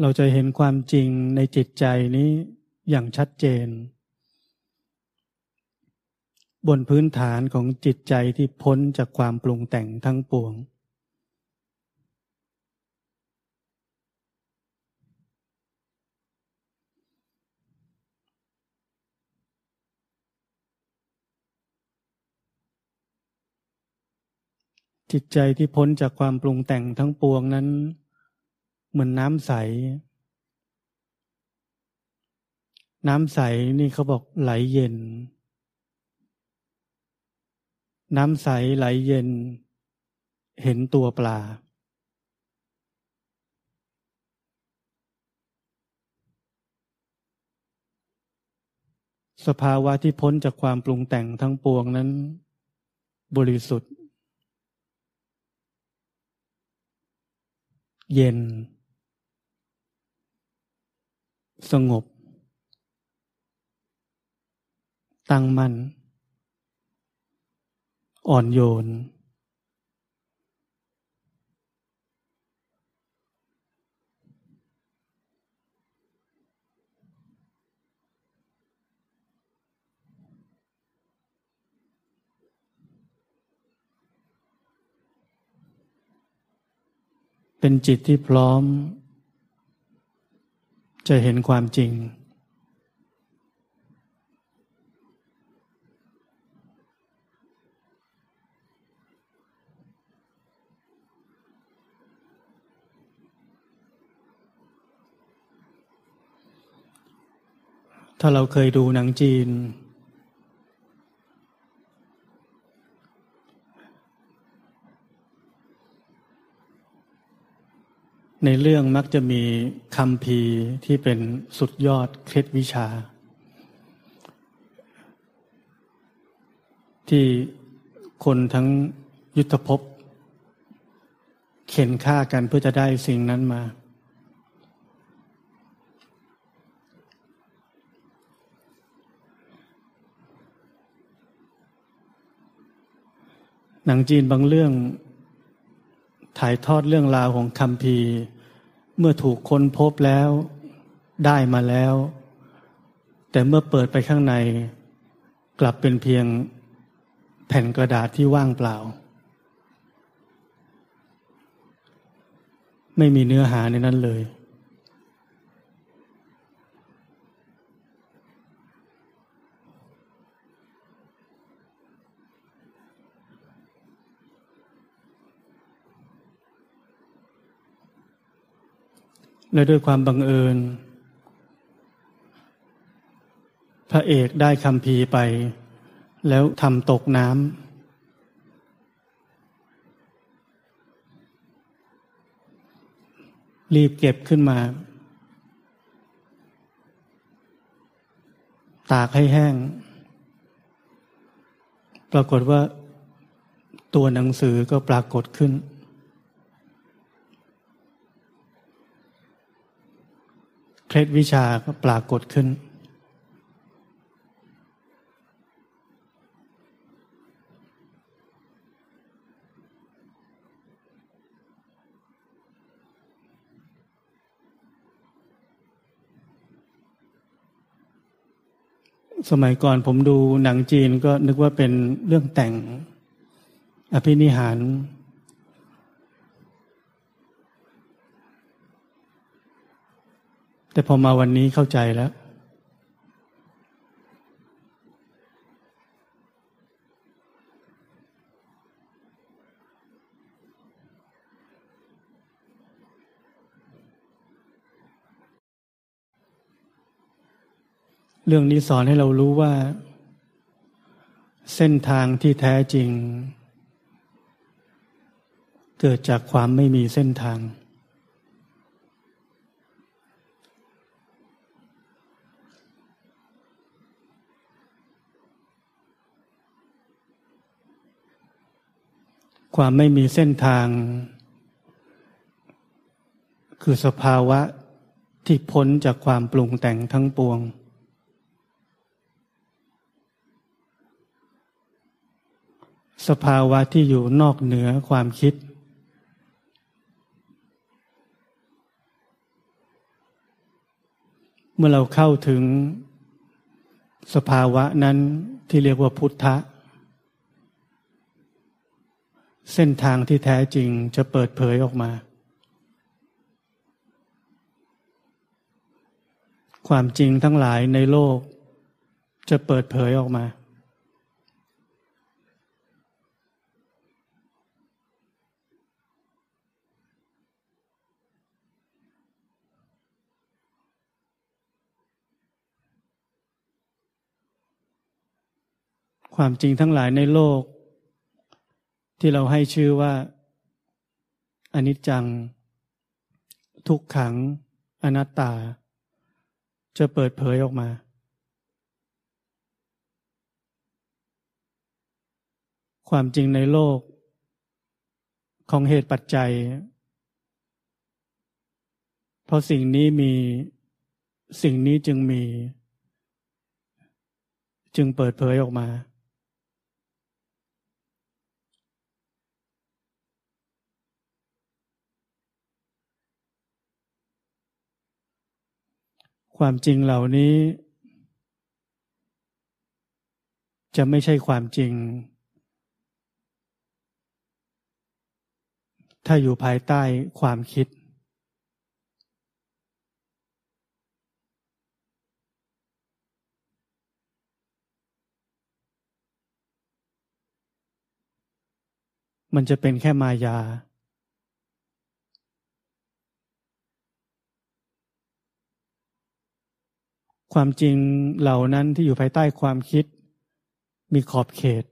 เราจะเห็นความจริงในจิตใจนี้อย่างชัดเจน บนพื้นฐานของจิตใจที่พ้นจากความปรุงแต่งทั้งปวง จิตใจที่พ้นจากความปรุงแต่งทั้งปวงนั้น เหมือนน้ำใส น้ำใสนี่เขาบอกไหลเย็น น้ำใสไหลเย็น เห็นตัวปลา สภาวะที่พ้นจากความปรุงแต่งทั้งปวงนั้น บริสุทธิ์ เย็น สงบ ตั้งมัน่น อ่อนโยน เป็นจิตที่พร้อม จะเห็นความจริง ถ้าเราเคยดูหนังจีน ในเรื่องมักจะมีคำพีที่เป็นสุดยอดเคล็ดวิชา ที่คนทั้งยุทธภพเข็นฆ่ากันเพื่อจะได้สิ่งนั้นมา หนังจีนบางเรื่อง ถ่ายทอดเรื่องราวของคำพีเมื่อถูกค้นพบแล้วได้มาแล้ว แต่เมื่อเปิดไปข้างใน กลับเป็นเพียงแผ่นกระดาษที่ว่างเปล่า ไม่มีเนื้อหาในนั้นเลย และด้วยความบังเอิญ พระเอกได้คำพีไป แล้วทำตกน้ำรีบเก็บขึ้นมา ตากให้แห้ง ปรากฏว่าตัวหนังสือก็ปรากฏขึ้น เคล็ดวิชาก็ปรากฏขึ้น สมัยก่อนผมดูหนังจีนก็นึกว่าเป็นเรื่องแต่งอภินิหาร แต่พอมาวันนี้เข้าใจแล้วเรื่องนี้สอนให้เรารู้ว่า เส้นทางที่แท้จริง เกิดจากความไม่มีเส้นทาง ความไม่มีเส้นทาง คือสภาวะที่พ้นจากความปรุงแต่งทั้งปวง สภาวะที่อยู่นอกเหนือความคิด เมื่อเราเข้าถึงสภาวะนั้นที่เรียกว่าพุทธะ เส้นทางที่แท้จริงจะเปิดเผยออกมา ความจริงทั้งหลายในโลก จะเปิดเผยออกมา ความจริงทั้งหลายในโลก ที่เราให้ชื่อว่าอนิจจัง ทุกขัง อนัตตา จะเปิดเผยออกมา ความจริงในโลกของเหตุปัจจัย เพราะสิ่งนี้มีสิ่งนี้จึงมี จึงเปิดเผยออกมา ความจริงเหล่านี้ จะไม่ใช่ความจริง ถ้าอยู่ภายใต้ความคิด มันจะเป็นแค่มายา ความจริงเหล่านั้นที่อยู่ภายใต้ความคิด มีขอบเขต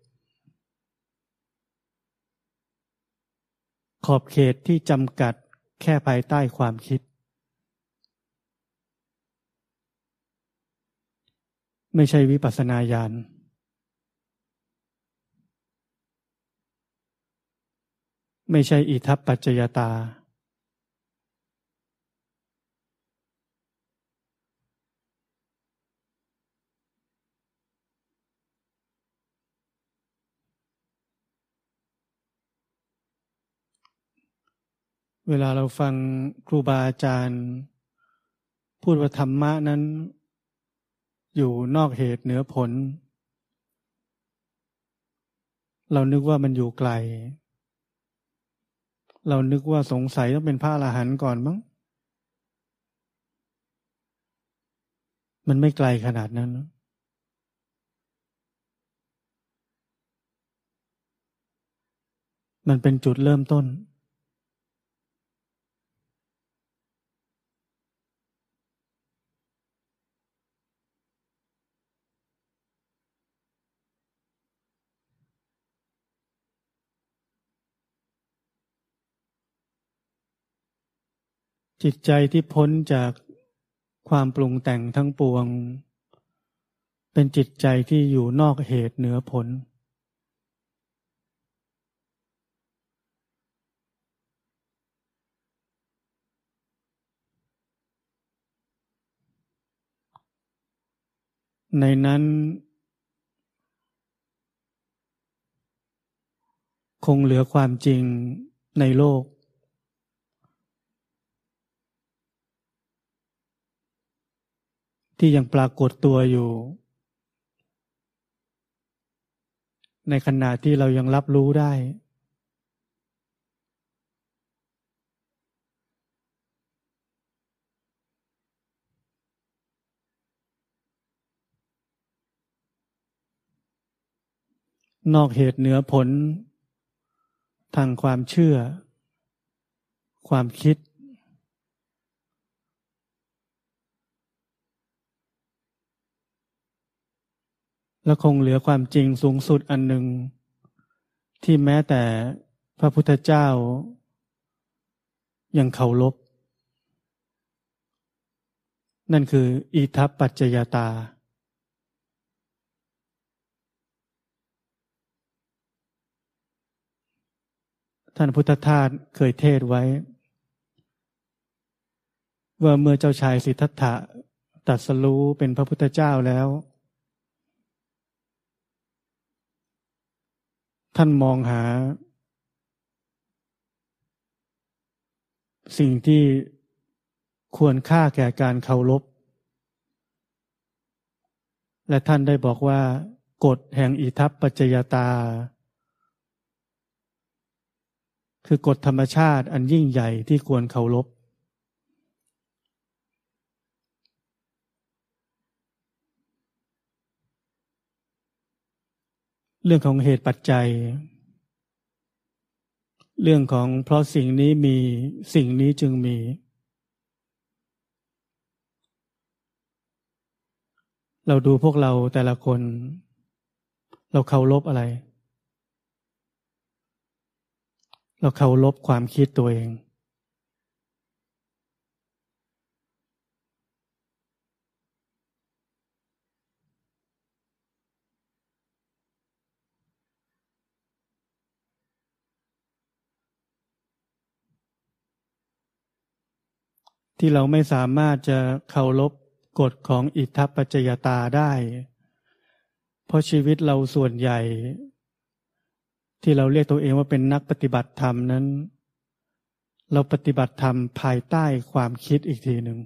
ขอบเขตที่จำกัดแค่ภายใต้ความคิด ไม่ใช่วิปัสสนาญาณไม่ใช่อิทัปปัจจยตา เวลาเราฟังครูบาอาจารย์ พูดว่าธรรมะนั้น อยู่นอกเหตุเหนือผล เรานึกว่ามันอยู่ไกล เรานึกว่าสงสัยต้องเป็นพระอรหันต์ก่อนมั้งมันไม่ไกลขนาดนั้น มันเป็นจุดเริ่มต้น จิตใจที่พ้นจากความปรุงแต่งทั้งปวง เป็นจิตใจที่อยู่นอกเหตุเหนือผล ในนั้น คงเหลือความจริงในโลก ที่ยังปรากฏตัวอยู่ ในขณะที่เรายังรับรู้ได้ นอกเหตุเหนือผล ทางความเชื่อ ความคิด และคงเหลือความจริงสูงสุดอันหนึ่ง ที่แม้แต่พระพุทธเจ้า ยังเคารพนั่นคืออิทัปปัจจยตา ท่านพุทธทาสเคยเทศไว้ ว่าเมื่อเจ้าชายสิทธัตถะตัดสรู้เป็นพระพุทธเจ้าแล้ว ท่านมองหา สิ่งที่ควรค่าแก่การเคารพ และท่านได้บอกว่า กฎแห่งอิทัปปัจจยตา คือกฎธรรมชาติอันยิ่งใหญ่ที่ควรเคารพ เรื่องของเหตุปัจจัย เรื่องของเพราะสิ่งนี้มีสิ่งนี้จึงมี เราดูพวกเราแต่ละคน เราเคารพอะไร เราเคารพความคิดตัวเอง ที่เราไม่สามารถจะเคารพกฎของอิทธปัจจยตาได้ เพราะชีวิตเราส่วนใหญ่ ที่เราเรียกตัวเองว่าเป็นนักปฏิบัติธรรมนั้น เราปฏิบัติธรรมภายใต้ความคิดอีกทีหนึ่ง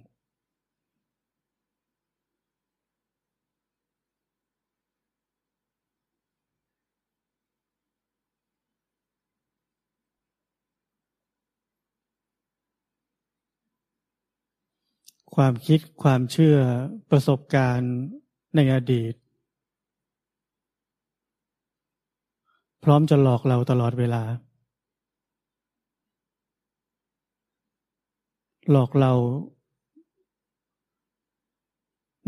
ความคิดความเชื่อประสบการณ์ในอดีต พร้อมจะหลอกเราตลอดเวลา หลอกเรา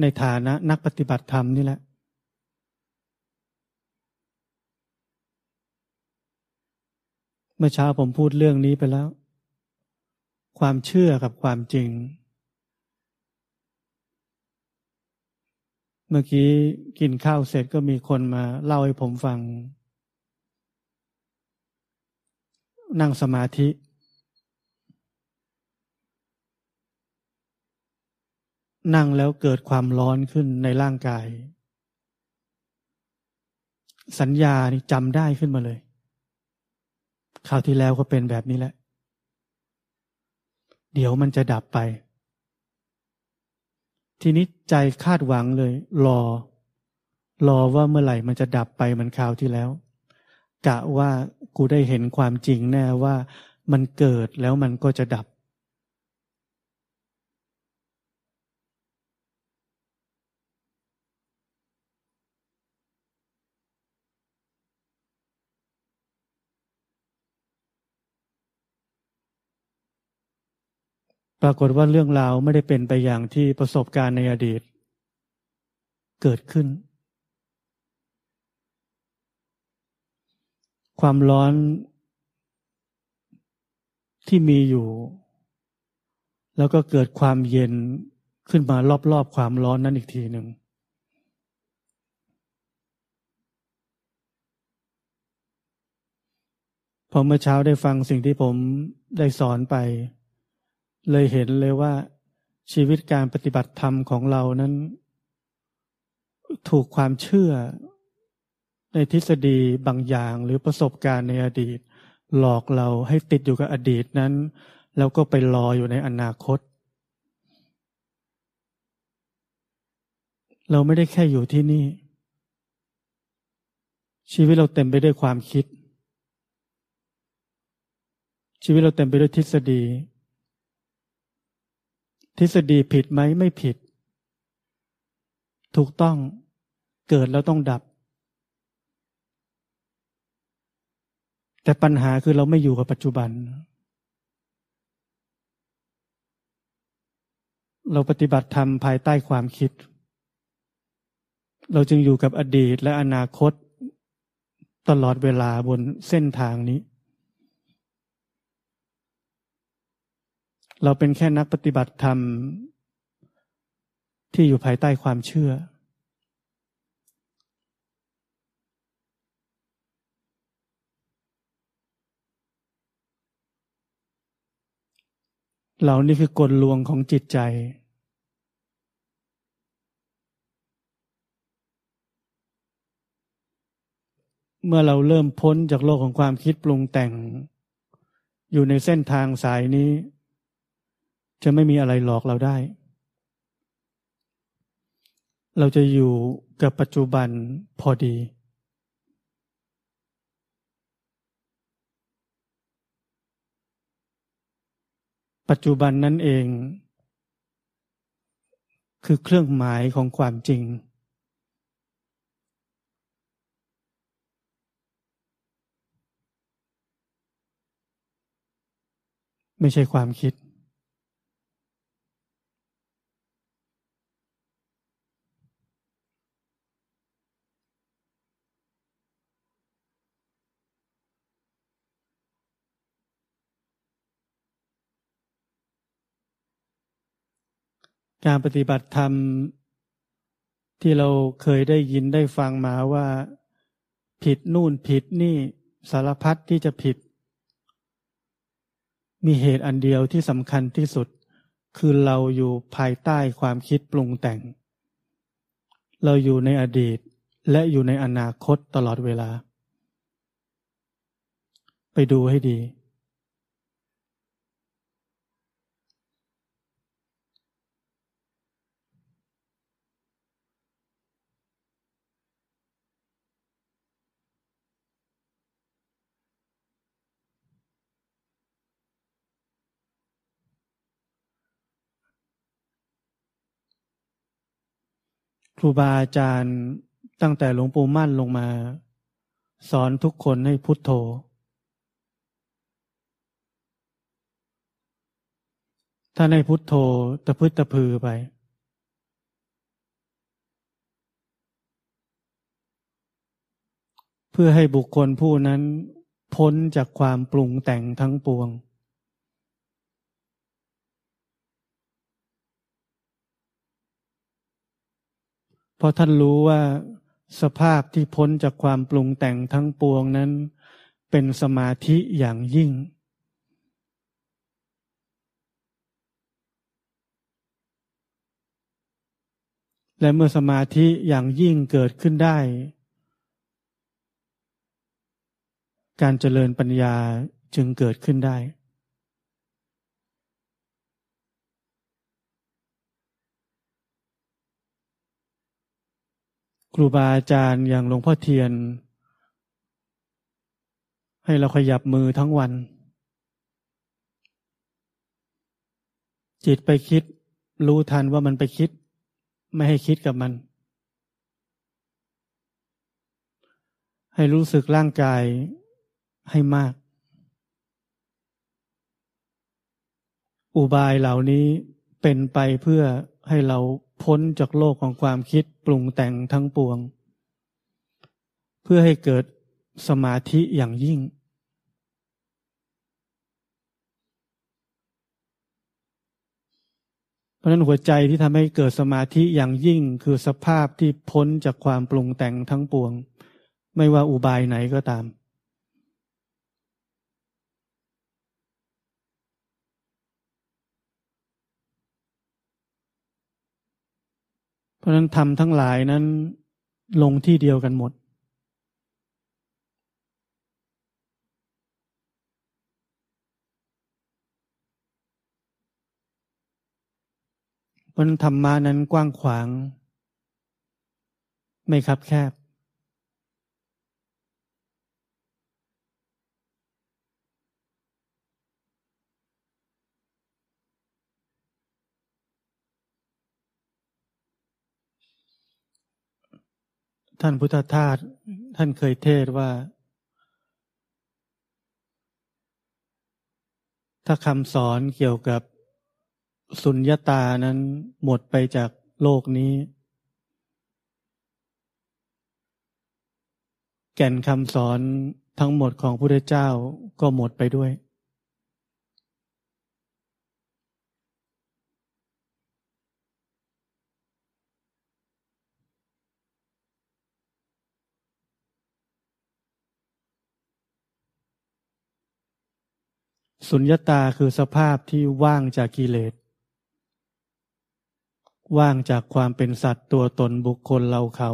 ในฐานะนักปฏิบัติธรรมนี่แหละ เมื่อเช้าผมพูดเรื่องนี้ไปแล้ว ความเชื่อกับความจริง เมื่อกี้กินข้าวเสร็จก็มีคนมาเล่าให้ผมฟัง นั่งสมาธิ นั่งแล้วเกิดความร้อนขึ้นในร่างกาย สัญญานี่จำได้ขึ้นมาเลยคราวที่แล้วก็เป็นแบบนี้แหละ เดี๋ยวมันจะดับไป ทีนี้ใจคาดหวังเลย รอ รอว่าเมื่อไหร่มันจะดับไปมันคราวที่แล้ว กะว่ากูได้เห็นความจริงแน่ว่ามันเกิดแล้วมันก็จะดับ ปรากฏว่าเรื่องราวไม่ได้เป็นไปอย่างที่ประสบการณ์ในอดีต เกิดขึ้น ความร้อนที่มีอยู่ แล้วก็เกิดความเย็นขึ้นมารอบๆความร้อนนั้นอีกทีหนึ่งพอเมื่อเช้าได้ฟังสิ่งที่ผมได้สอนไป เลยเห็นเลยว่าชีวิตการปฏิบัติธรรมของเรานั้น ถูกความเชื่อในทฤษฎีบางอย่างหรือประสบการณ์ในอดีต หลอกเราให้ติดอยู่กับอดีตนั้น แล้วก็ไปรออยู่ในอนาคต เราไม่ได้แค่อยู่ที่นี่ ชีวิตเราเต็มไปด้วยความคิด ชีวิตเราเต็มไปด้วยทฤษฎี ทฤษฎีผิดไหมไม่ผิด ถูกต้องเกิดแล้วต้องดับ แต่ปัญหาคือเราไม่อยู่กับปัจจุบัน เราปฏิบัติธรรมภายใต้ความคิด เราจึงอยู่กับอดีตและอนาคต ตลอดเวลาบนเส้นทางนี้ เราเป็นแค่นักปฏิบัติธรรม ที่อยู่ภายใต้ความเชื่อเหล่านี้คือกลลวงของจิตใจ เมื่อเราเริ่มพ้นจากโลกของความคิดปรุงแต่ง อยู่ในเส้นทางสายนี้ จะไม่มีอะไรหลอกเราได้ เราจะอยู่กับปัจจุบันพอดี ปัจจุบันนั่นเอง คือเครื่องหมายของความจริงไม่ใช่ความคิด การปฏิบัติธรรมที่เราเคยได้ยินได้ฟังมาว่า ผิดนู่นผิดนี่สารพัดที่จะผิด มีเหตุอันเดียวที่สำคัญที่สุด คือเราอยู่ภายใต้ความคิดปรุงแต่ง เราอยู่ในอดีตและอยู่ในอนาคตตลอดเวลา ไปดูให้ดี ครูบาอาจารย์ตั้งแต่หลวงปู่มั่นลงมา สอนทุกคนให้พุทโธ ถ้าในพุทโธตะพึตะพือไป เพื่อให้บุคคลผู้นั้นพ้นจากความปรุงแต่งทั้งปวง เพราะท่านรู้ว่าสภาพที่พ้นจากความปรุงแต่งทั้งปวงนั้น เป็นสมาธิอย่างยิ่ง และเมื่อสมาธิอย่างยิ่งเกิดขึ้นได้ การเจริญปัญญาจึงเกิดขึ้นได้ ครูบาอาจารย์อย่างหลวงพ่อเทียน ให้เราขยับมือทั้งวัน จิตไปคิด รู้ทันว่ามันไปคิด ไม่ให้คิดกับมัน ให้รู้สึกร่างกายให้มาก อุบายเหล่านี้เป็นไปเพื่อให้เรา พ้นจากโลกของความคิดปรุงแต่งทั้งปวง เพื่อให้เกิดสมาธิอย่างยิ่ง เพราะนั้นหัวใจที่ทำให้เกิดสมาธิอย่างยิ่งคือสภาพที่พ้นจากความปรุงแต่งทั้งปวง ไม่ว่าอุบายไหนก็ตาม เพราะนั้นทำทั้งหลายนั้นลงที่เดียวกันหมด เพราะธรรมานั้นกว้างขวาง ไม่คับแคบ ท่านพุทธทาสท่านเคยเทศว่า ถ้าคำสอนเกี่ยวกับสุญญาตานั้นหมดไปจากโลกนี้ แก่นคำสอนทั้งหมดของพระพุทธเจ้าก็หมดไปด้วย สุญญตาคือสภาพที่ว่างจากกิเลส ว่างจากความเป็นสัตว์ตัวตนบุคคลเราเขา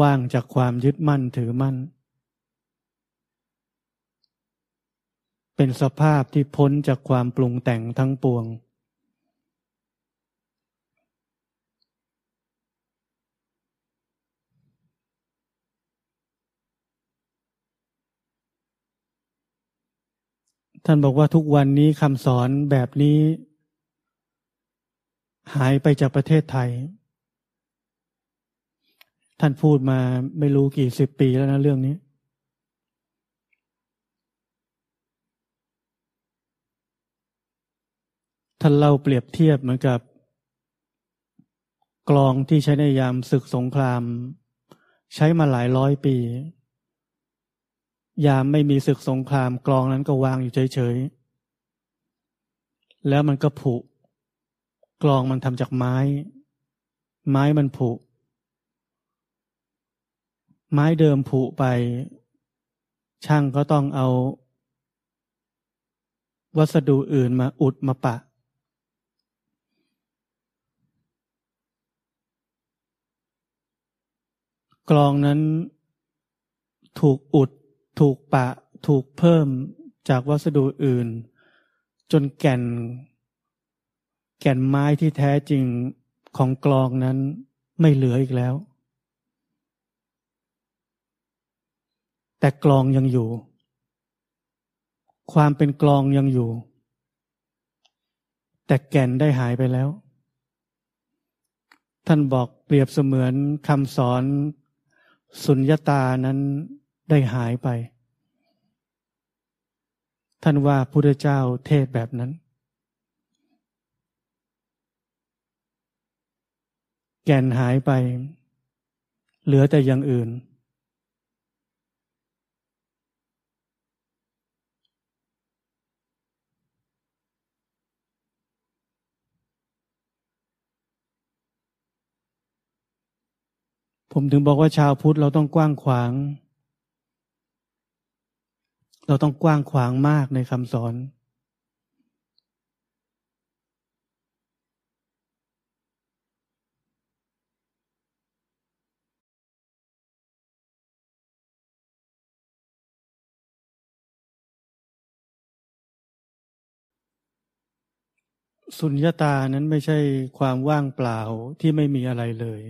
ว่างจากความยึดมั่นถือมั่น เป็นสภาพที่พ้นจากความปรุงแต่งทั้งปวง ท่านบอกว่าทุกวันนี้คำสอนแบบนี้ หายไปจากประเทศไทย ท่านพูดมาไม่รู้กี่สิบปีแล้วนะเรื่องนี้ ท่านเล่าเปรียบเทียบเหมือนกับ กลองที่ใช้ในยามศึกสงคราม ใช้มาหลายร้อยปี ยามไม่มีศึกสงครามกลองนั้นก็วางอยู่เฉยๆ แล้วมันก็ผุ กลองมันทำจากไม้ ไม้มันผุ ไม้เดิมผุไป ช่างก็ต้องเอา วัสดุอื่นมาอุดมาปะ กลองนั้นถูกอุด ถูกปะถูกเพิ่มจากวัสดุอื่น จนแก่น แก่นไม้ที่แท้จริงของกลองนั้นไม่เหลืออีกแล้ว แต่กลองยังอยู่ ความเป็นกลองยังอยู่ แต่แก่นได้หายไปแล้ว ท่านบอกเปรียบเสมือนคำสอนสุญญาตานั้น ได้หายไป ท่านว่าพุทธเจ้าเทศแบบนั้น แก่นหายไป เหลือแต่อย่างอื่น ผมถึงบอกว่าชาวพุทธเราต้องกว้างขวาง เราต้องกว้างขวางมากในคำสอน สุญญาตานั้นไม่ใช่ความว่างเปล่าที่ไม่มีอะไรเลย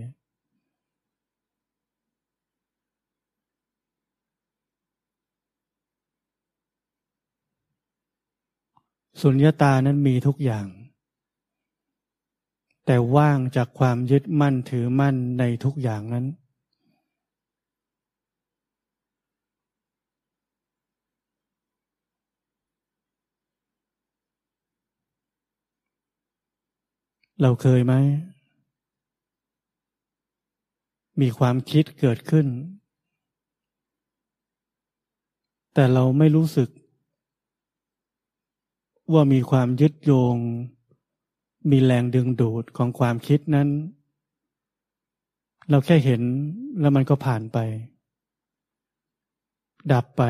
สุญญาตานั้นมีทุกอย่าง แต่ว่างจากความยึดมั่นถือมั่นในทุกอย่างนั้น เราเคยไหม มีความคิดเกิดขึ้น แต่เราไม่รู้สึก ว่ามีความยึดโยง มีแรงดึงดูดของความคิดนั้น เราแค่เห็นแล้วมันก็ผ่านไป ดับไป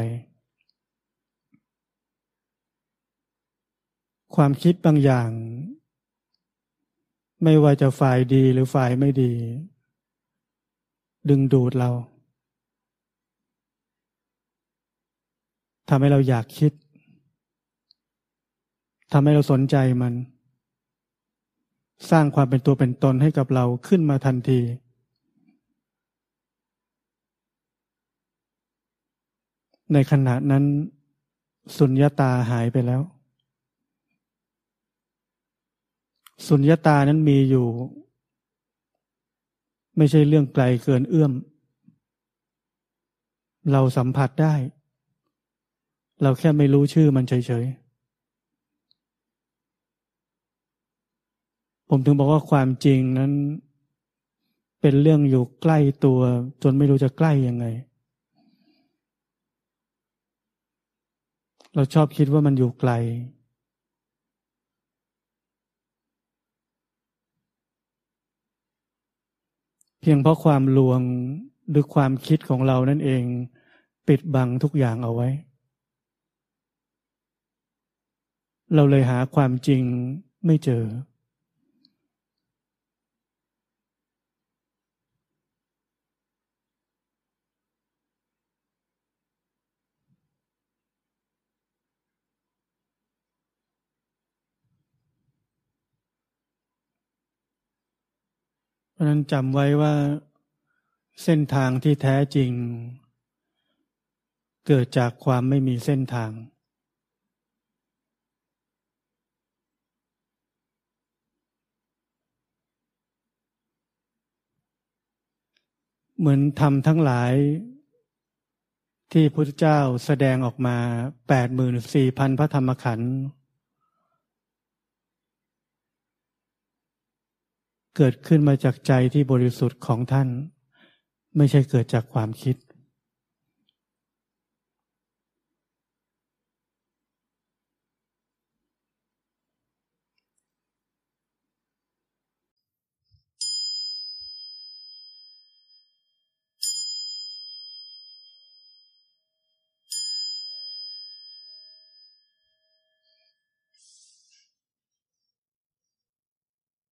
ความคิดบางอย่าง ไม่ว่าจะฝ่ายดีหรือฝ่ายไม่ดี ดึงดูดเราทำให้เราอยากคิด ทำให้เราสนใจมัน สร้างความเป็นตัวเป็นตนให้กับเราขึ้นมาทันที ในขณะนั้น สุญญาตาหายไปแล้ว สุญญาตานั้นมีอยู่ ไม่ใช่เรื่องไกลเกินเอื้อม เราสัมผัสได้ เราแค่ไม่รู้ชื่อมันเฉยๆ ผมถึงบอกว่าความจริงนั้น เป็นเรื่องอยู่ใกล้ตัว จนไม่รู้จะใกล้ยังไง เราชอบคิดว่ามันอยู่ไกล เพียงเพราะความลวงหรือความคิดของเรานั่นเอง ปิดบังทุกอย่างเอาไว้ เราเลยหาความจริงไม่เจอ ราะนั้นจำไว้ว่าเส้นทางที่แท้จริง เกิดจากความไม่มีเส้นทาง เหมือนทำทั้งหลาย ที่พระพุทธเจ้าแสดงออกมาแปดหมื่นสี่พันพระธรรมขันธ์ เกิดขึ้นมาจากใจที่บริสุทธิ์ของท่าน ไม่ใช่เกิดจากความคิด